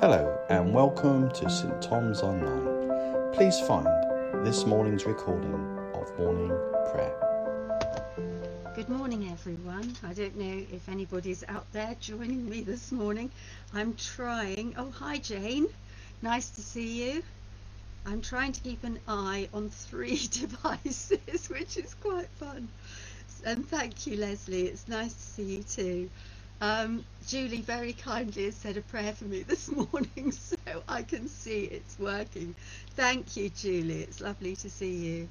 Hello and welcome to St Thomas Online. Please find this morning's recording of morning prayer. Good morning, everyone. I don't know if anybody's out there joining me this morning. I'm trying. Oh, hi, Jane. Nice to see you. I'm trying to keep an eye on three devices, which is quite fun. And thank you, Leslie. It's nice to see you too. Um, Julie very kindly has said a prayer for me this morning, so I can see it's working. Thank you, Julie. It's lovely to see you.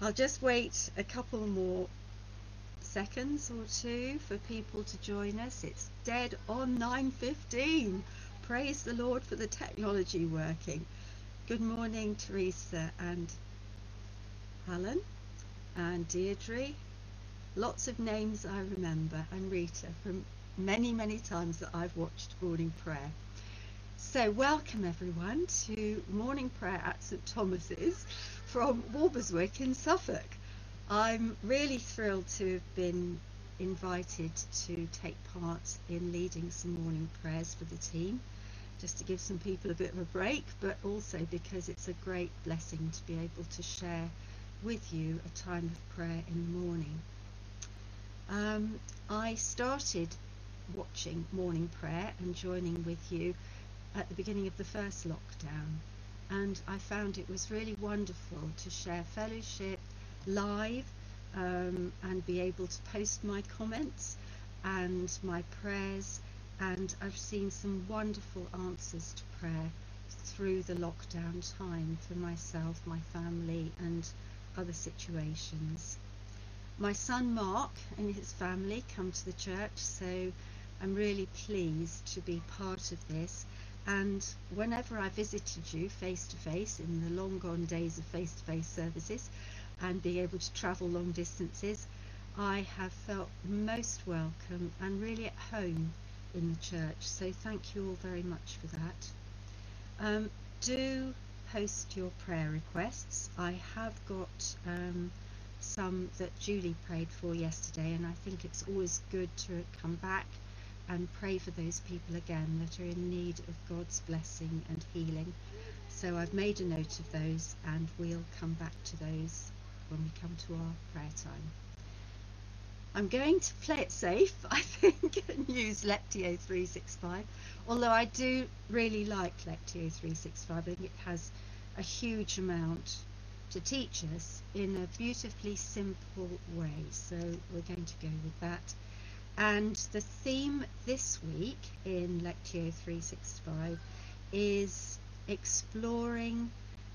I'll just wait a couple more seconds or two for people to join us. It's dead on 9.15. Praise the Lord for the technology working. Good morning, Teresa and Helen and Deirdre Lots of names I remember, and Rita from many, many times that I've watched morning prayer. So, welcome everyone to morning prayer at St Thomas's from Walberswick in Suffolk. I'm really thrilled to have been invited to take part in leading some morning prayers for the team, just to give some people a bit of a break, but also because it's a great blessing to be able to share with you a time of prayer in the morning. Um, I started watching morning prayer and joining with you at the beginning of the first lockdown, and I found it was really wonderful to share fellowship live um, and be able to post my comments and my prayers. And I've seen some wonderful answers to prayer through the lockdown time for myself, my family, and other situations. My son Mark and his family come to the church, so I'm really pleased to be part of this. And whenever I visited you face to face in the long gone days of face to face services and being able to travel long distances, I have felt most welcome and really at home in the church. So thank you all very much for that. Um, do post your prayer requests. I have got um, some that Julie prayed for yesterday, and I think it's always good to come back and pray for those people again that are in need of God's blessing and healing. So I've made a note of those, and we'll come back to those when we come to our prayer time. I'm going to play it safe, I think, and use Lectio 365. Although I do really like Lectio 365, I think it has a huge amount to teach us in a beautifully simple way. So we're going to go with that. And the theme this week in Lectio 365 is exploring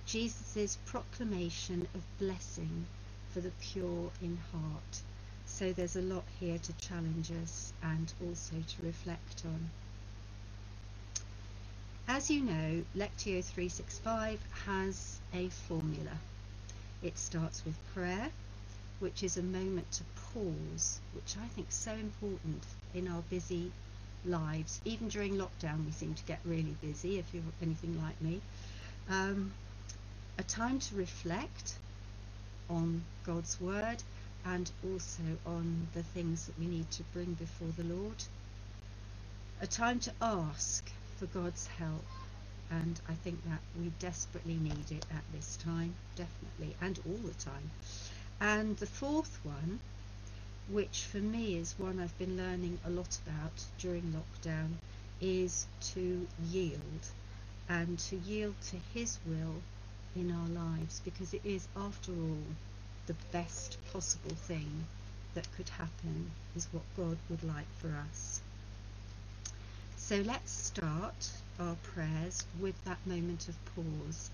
Jesus' proclamation of blessing for the pure in heart. So there's a lot here to challenge us and also to reflect on. As you know, Lectio 365 has a formula. It starts with prayer, which is a moment to pause, which I think is so important in our busy lives. Even during lockdown, we seem to get really busy, if you're anything like me. Um, a time to reflect on God's Word and also on the things that we need to bring before the Lord. A time to ask for God's help and I think that we desperately need it at this time, definitely, and all the time. And the fourth one, which for me is one I've been learning a lot about during lockdown, is to yield and to yield to His will in our lives because it is, after all, the best possible thing that could happen is what God would like for us. So let's start our prayers with that moment of pause.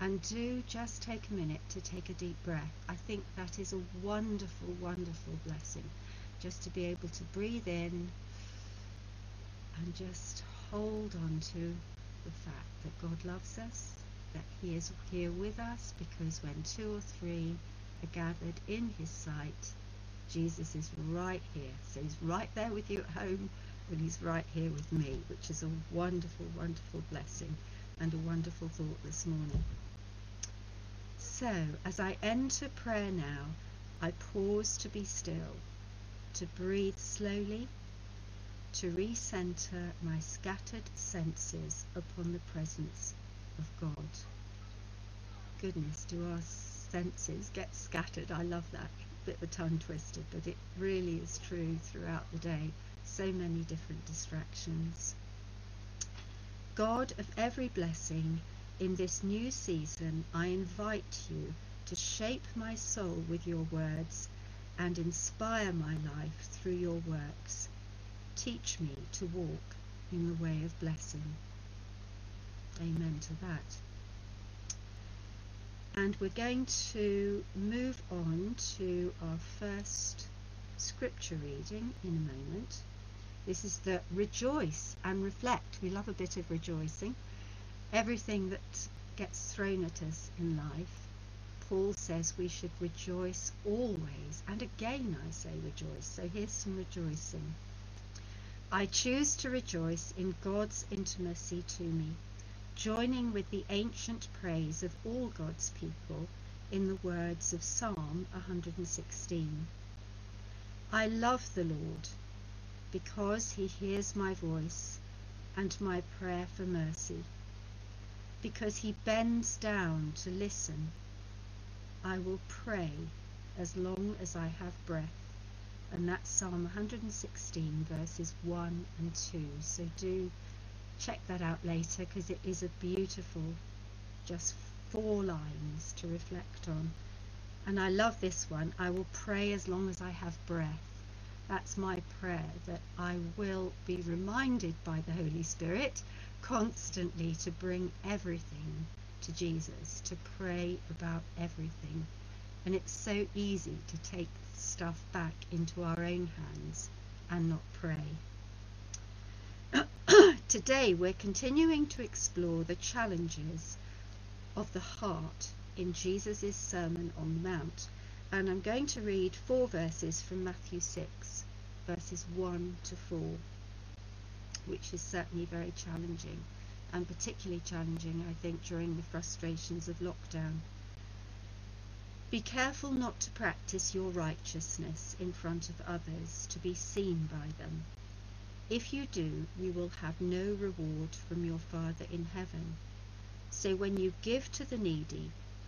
And do just take a minute to take a deep breath. I think that is a wonderful, wonderful blessing. Just to be able to breathe in and just hold on to the fact that God loves us, that He is here with us, because when two or three are gathered in His sight, Jesus is right here. So He's right there with you at home when he's right here with me, which is a wonderful, wonderful blessing and a wonderful thought this morning. So, as I enter prayer now, I pause to be still, to breathe slowly, to recenter my scattered senses upon the presence of God. Goodness, do our senses get scattered? I love that. Bit of a tongue twister, but it really is true throughout the day. So many different distractions. God of every blessing, in this new season, I invite you to shape my soul with your words and inspire my life through your works. Teach me to walk in the way of blessing. Amen to that. And we're going to move on to our first scripture reading in a moment. This is the rejoice and reflect. We love a bit of rejoicing. Everything that gets thrown at us in life, Paul says we should rejoice always. And again, I say rejoice. So here's some rejoicing. I choose to rejoice in God's intimacy to me, joining with the ancient praise of all God's people in the words of Psalm 116. I love the Lord because he hears my voice and my prayer for mercy, because he bends down to listen. I will pray as long as I have breath. And that's Psalm 116, verses 1 and 2. So do check that out later because it is a beautiful, just four lines to reflect on. And I love this one. I will pray as long as I have breath. That's my prayer that I will be reminded by the Holy Spirit constantly to bring everything to Jesus, to pray about everything. And it's so easy to take stuff back into our own hands and not pray. Today we're continuing to explore the challenges of the heart in Jesus' Sermon on the Mount. And I'm going to read four verses from Matthew 6, verses 1 to 4, which is certainly very challenging, and particularly challenging, I think, during the frustrations of lockdown. Be careful not to practice your righteousness in front of others to be seen by them. If you do, you will have no reward from your Father in heaven. So when you give to the needy,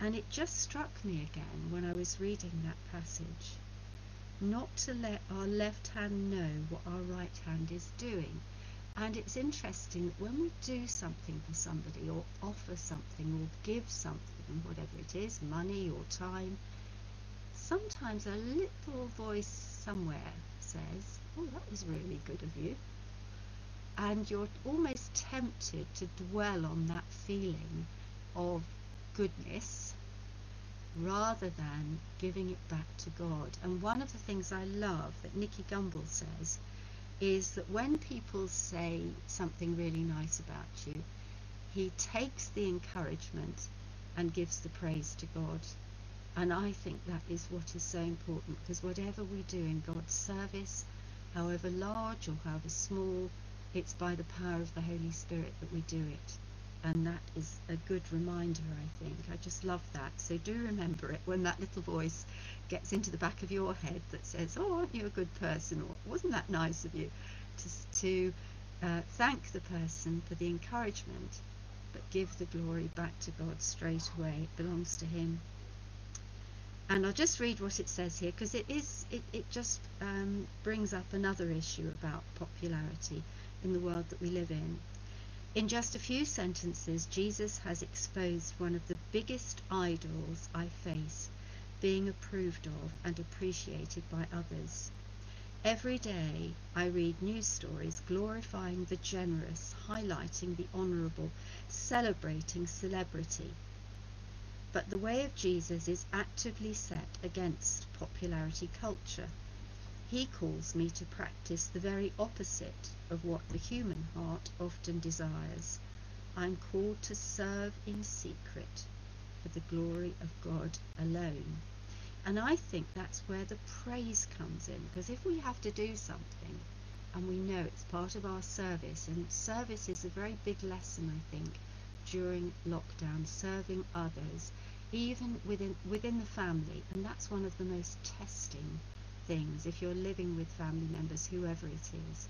And it just struck me again when I was reading that passage not to let our left hand know what our right hand is doing. And it's interesting that when we do something for somebody or offer something or give something, whatever it is, money or time, sometimes a little voice somewhere says, Oh, that was really good of you. And you're almost tempted to dwell on that feeling of goodness rather than giving it back to God. And one of the things I love that Nicky Gumbel says is that when people say something really nice about you, he takes the encouragement and gives the praise to God. And I think that is what is so important because whatever we do in God's service, however large or however small, it's by the power of the Holy Spirit that we do it and that is a good reminder I think. I just love that. So do remember it when that little voice gets into the back of your head that says oh aren't you a good person? Or wasn't that nice of you to, to uh, thank the person for the encouragement but give the glory back to God straight away? It belongs to him. And I'll just read what it says here because it is it, it just um, brings up another issue about popularity in the world that we live in in just a few sentences, Jesus has exposed one of the biggest idols I face being approved of and appreciated by others. Every day I read news stories glorifying the generous, highlighting the honourable, celebrating celebrity. But the way of Jesus is actively set against popularity culture. He calls me to practice the very opposite of what the human heart often desires. I'm called to serve in secret for the glory of God alone. And I think that's where the praise comes in, because if we have to do something and we know it's part of our service, and service is a very big lesson, I think, during lockdown, serving others, even within within the family, and that's one of the most testing things if you're living with family members, whoever it is,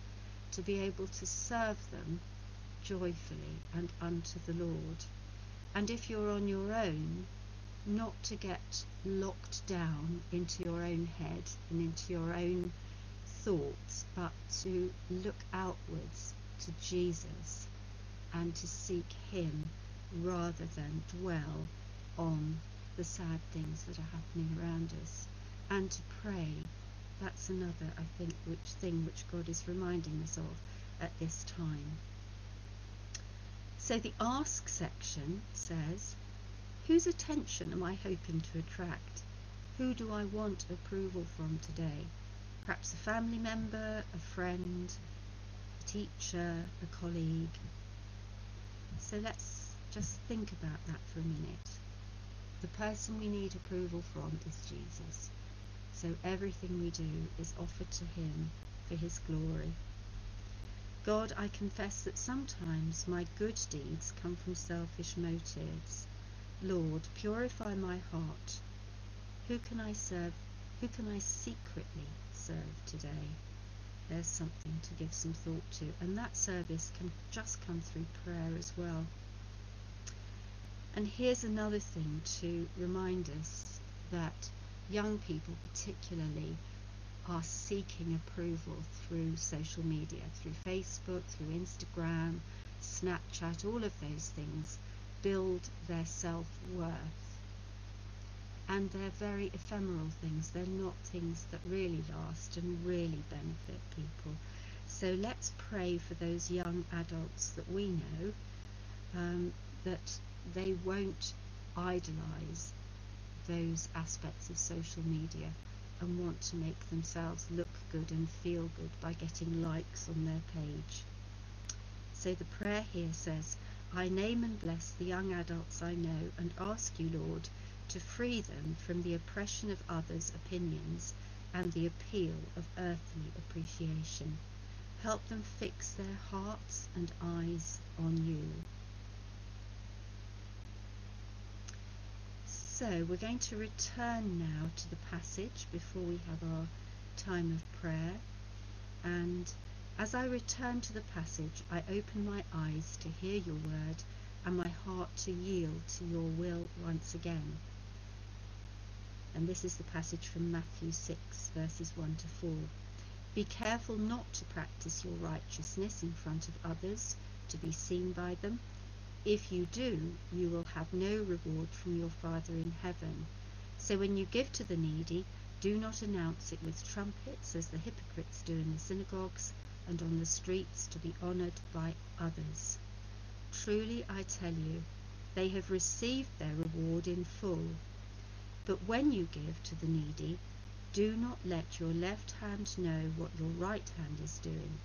to be able to serve them joyfully and unto the Lord. And if you're on your own, not to get locked down into your own head and into your own thoughts, but to look outwards to Jesus and to seek Him rather than dwell on the sad things that are happening around us and to pray. That's another, I think, which thing which God is reminding us of at this time. So the ask section says, Whose attention am I hoping to attract? Who do I want approval from today? Perhaps a family member, a friend, a teacher, a colleague. So let's just think about that for a minute. The person we need approval from is Jesus. So everything we do is offered to Him for His glory. God, I confess that sometimes my good deeds come from selfish motives. Lord, purify my heart. Who can I serve? Who can I secretly serve today? There's something to give some thought to. And that service can just come through prayer as well. And here's another thing to remind us that young people, particularly, are seeking approval through social media, through Facebook, through Instagram, Snapchat, all of those things build their self worth. And they're very ephemeral things, they're not things that really last and really benefit people. So let's pray for those young adults that we know um, that they won't idolize those aspects of social media and want to make themselves look good and feel good by getting likes on their page. So the prayer here says, I name and bless the young adults I know and ask you, Lord, to free them from the oppression of others' opinions and the appeal of earthly appreciation. Help them fix their hearts and eyes on you. So we're going to return now to the passage before we have our time of prayer. And as I return to the passage, I open my eyes to hear your word and my heart to yield to your will once again. And this is the passage from Matthew 6, verses 1 to 4. Be careful not to practice your righteousness in front of others to be seen by them. If you do, you will have no reward from your Father in heaven. So when you give to the needy, do not announce it with trumpets as the hypocrites do in the synagogues and on the streets to be honoured by others. Truly I tell you, they have received their reward in full. But when you give to the needy, do not let your left hand know what your right hand is doing,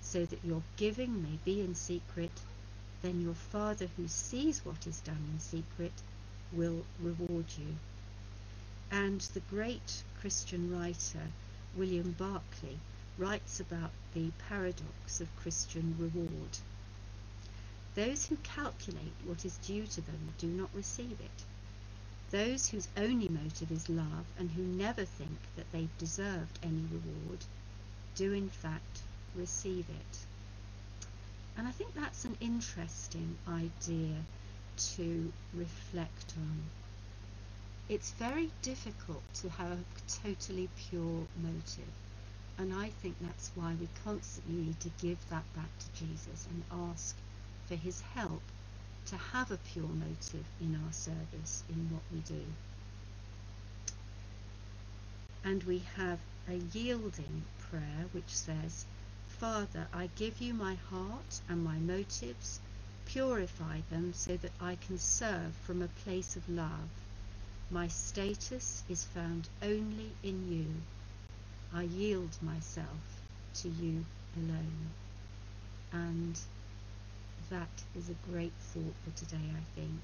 so that your giving may be in secret then your Father who sees what is done in secret will reward you. And the great Christian writer William Barclay writes about the paradox of Christian reward. Those who calculate what is due to them do not receive it. Those whose only motive is love and who never think that they've deserved any reward do in fact receive it. And I think that's an interesting idea to reflect on. It's very difficult to have a totally pure motive. And I think that's why we constantly need to give that back to Jesus and ask for his help to have a pure motive in our service, in what we do. And we have a yielding prayer which says, Father, I give you my heart and my motives. Purify them so that I can serve from a place of love. My status is found only in you. I yield myself to you alone. And that is a great thought for today, I think.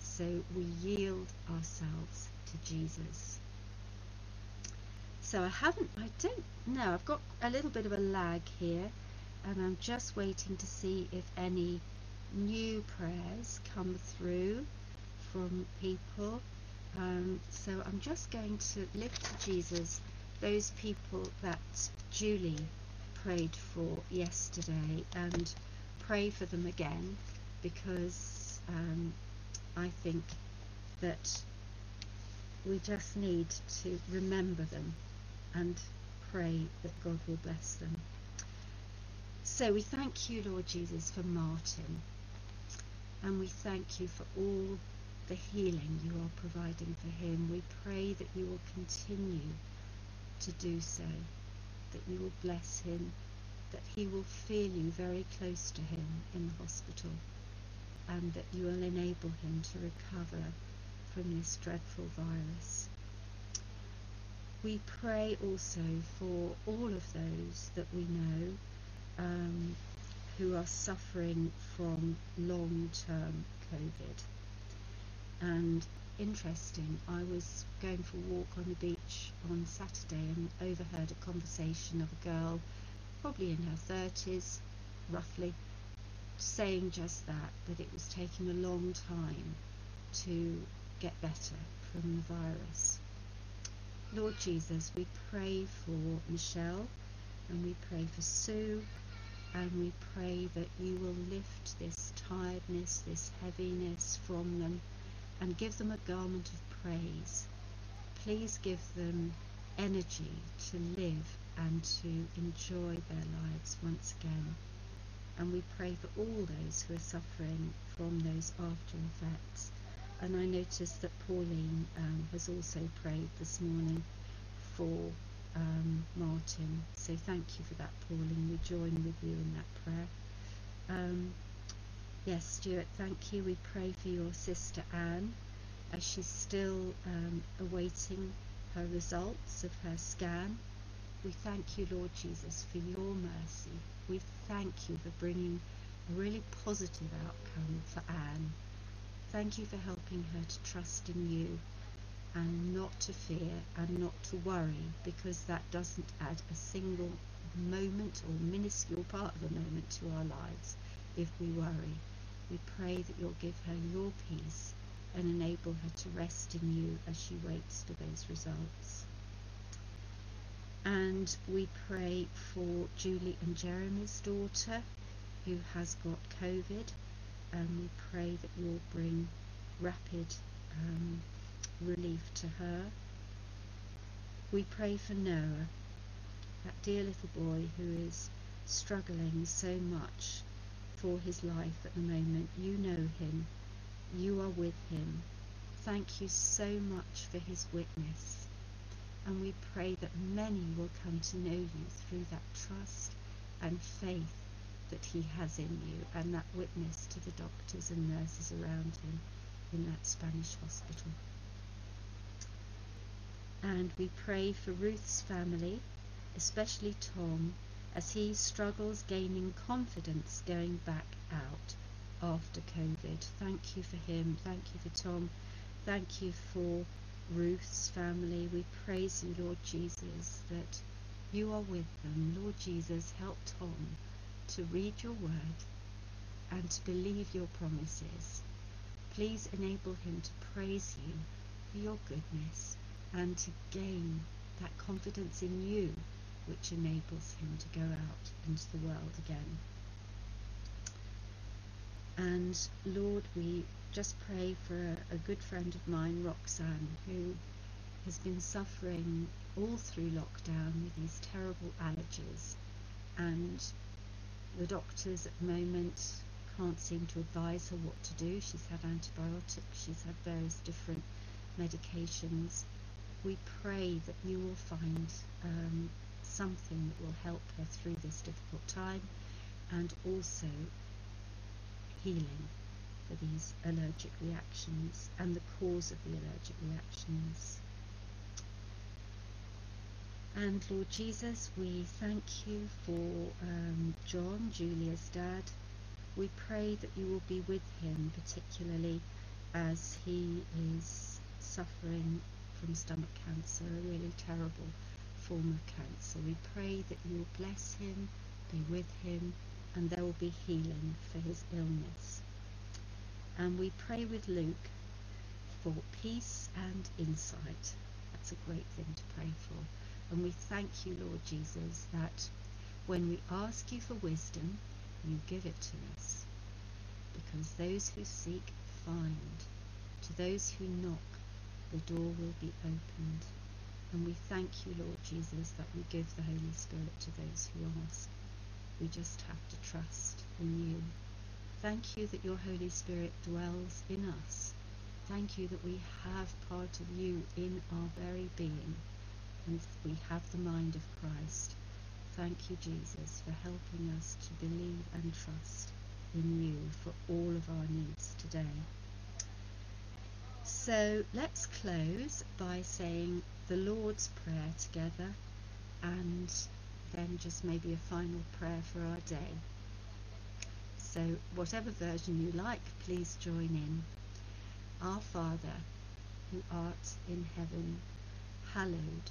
So we yield ourselves to Jesus. So I haven't, I don't know, I've got a little bit of a lag here and I'm just waiting to see if any new prayers come through from people. Um, so I'm just going to lift to Jesus those people that Julie prayed for yesterday and pray for them again because um, I think that we just need to remember them and pray that God will bless them. So we thank you, Lord Jesus, for Martin. And we thank you for all the healing you are providing for him. We pray that you will continue to do so, that you will bless him, that he will feel you very close to him in the hospital, and that you will enable him to recover from this dreadful virus. We pray also for all of those that we know um, who are suffering from long-term COVID. And interesting, I was going for a walk on the beach on Saturday and overheard a conversation of a girl, probably in her 30s, roughly, saying just that, that it was taking a long time to get better from the virus. Lord Jesus, we pray for Michelle and we pray for Sue and we pray that you will lift this tiredness, this heaviness from them and give them a garment of praise. Please give them energy to live and to enjoy their lives once again. And we pray for all those who are suffering from those after effects. And I noticed that Pauline um, has also prayed this morning for um, Martin. So thank you for that, Pauline. We join with you in that prayer. Um, yes, Stuart, thank you. We pray for your sister Anne as she's still um, awaiting her results of her scan. We thank you, Lord Jesus, for your mercy. We thank you for bringing a really positive outcome for Anne. Thank you for helping her to trust in you and not to fear and not to worry because that doesn't add a single moment or minuscule part of a moment to our lives if we worry. We pray that you'll give her your peace and enable her to rest in you as she waits for those results. And we pray for Julie and Jeremy's daughter who has got COVID and we pray that you'll bring rapid um, relief to her. We pray for Noah, that dear little boy who is struggling so much for his life at the moment. You know him, you are with him. Thank you so much for his witness. And we pray that many will come to know you through that trust and faith that he has in you and that witness to the doctors and nurses around him in that Spanish hospital. And we pray for Ruth's family, especially Tom, as he struggles gaining confidence going back out after COVID. Thank you for him. Thank you for Tom. Thank you for Ruth's family. We praise you, Lord Jesus, that you are with them. Lord Jesus, help Tom to read your word and to believe your promises. Please enable him to praise you for your goodness and to gain that confidence in you which enables him to go out into the world again. And Lord, we just pray for a, a good friend of mine, Roxanne, who has been suffering all through lockdown with these terrible allergies. And the doctors at the moment can't seem to advise her what to do. She's had antibiotics, she's had various different medications. We pray that you will find um, something that will help her through this difficult time and also healing for these allergic reactions and the cause of the allergic reactions. And Lord Jesus, we thank you for um, John, Julia's dad. We pray that you will be with him, particularly as he is suffering from stomach cancer, a really terrible form of cancer. We pray that you will bless him, be with him, and there will be healing for his illness. And we pray with Luke for peace and insight. That's a great thing to pray for. And we thank you, Lord Jesus, that when we ask you for wisdom, you give it to us. Because those who seek find. To those who knock, the door will be opened. And we thank you, Lord Jesus, that we give the Holy Spirit to those who ask. We just have to trust in you. Thank you that your Holy Spirit dwells in us. Thank you that we have part of you in our very being we have the mind of Christ. Thank you, Jesus, for helping us to believe and trust in you for all of our needs today. So let's close by saying the Lord's Prayer together and then just maybe a final prayer for our day. So, whatever version you like, please join in. Our Father, who art in heaven, hallowed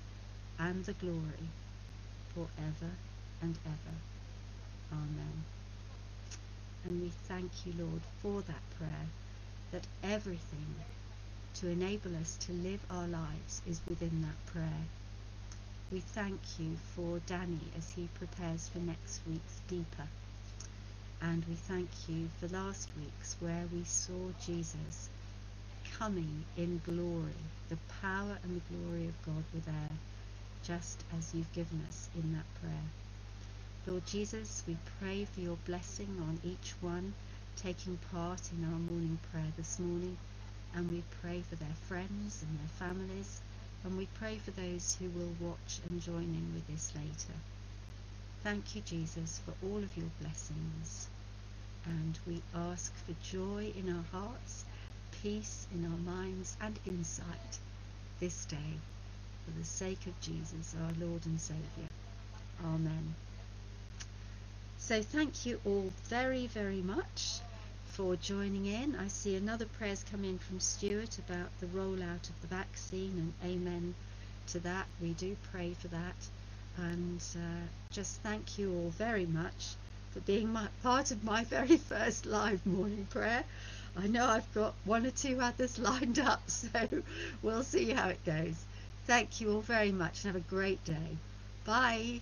and the glory for ever and ever. Amen. And we thank you, Lord, for that prayer, that everything to enable us to live our lives is within that prayer. We thank you for Danny as he prepares for next week's Deeper. And we thank you for last week's where we saw Jesus coming in glory. The power and the glory of God were there just as you've given us in that prayer. Lord Jesus, we pray for your blessing on each one taking part in our morning prayer this morning, and we pray for their friends and their families, and we pray for those who will watch and join in with this later. Thank you, Jesus, for all of your blessings, and we ask for joy in our hearts, peace in our minds, and insight this day for the sake of Jesus, our Lord and Saviour. Amen. So thank you all very, very much for joining in. I see another prayer's come in from Stuart about the rollout of the vaccine and amen to that. We do pray for that. And uh, just thank you all very much for being my, part of my very first live morning prayer. I know I've got one or two others lined up, so we'll see how it goes. Thank you all very much and have a great day. Bye.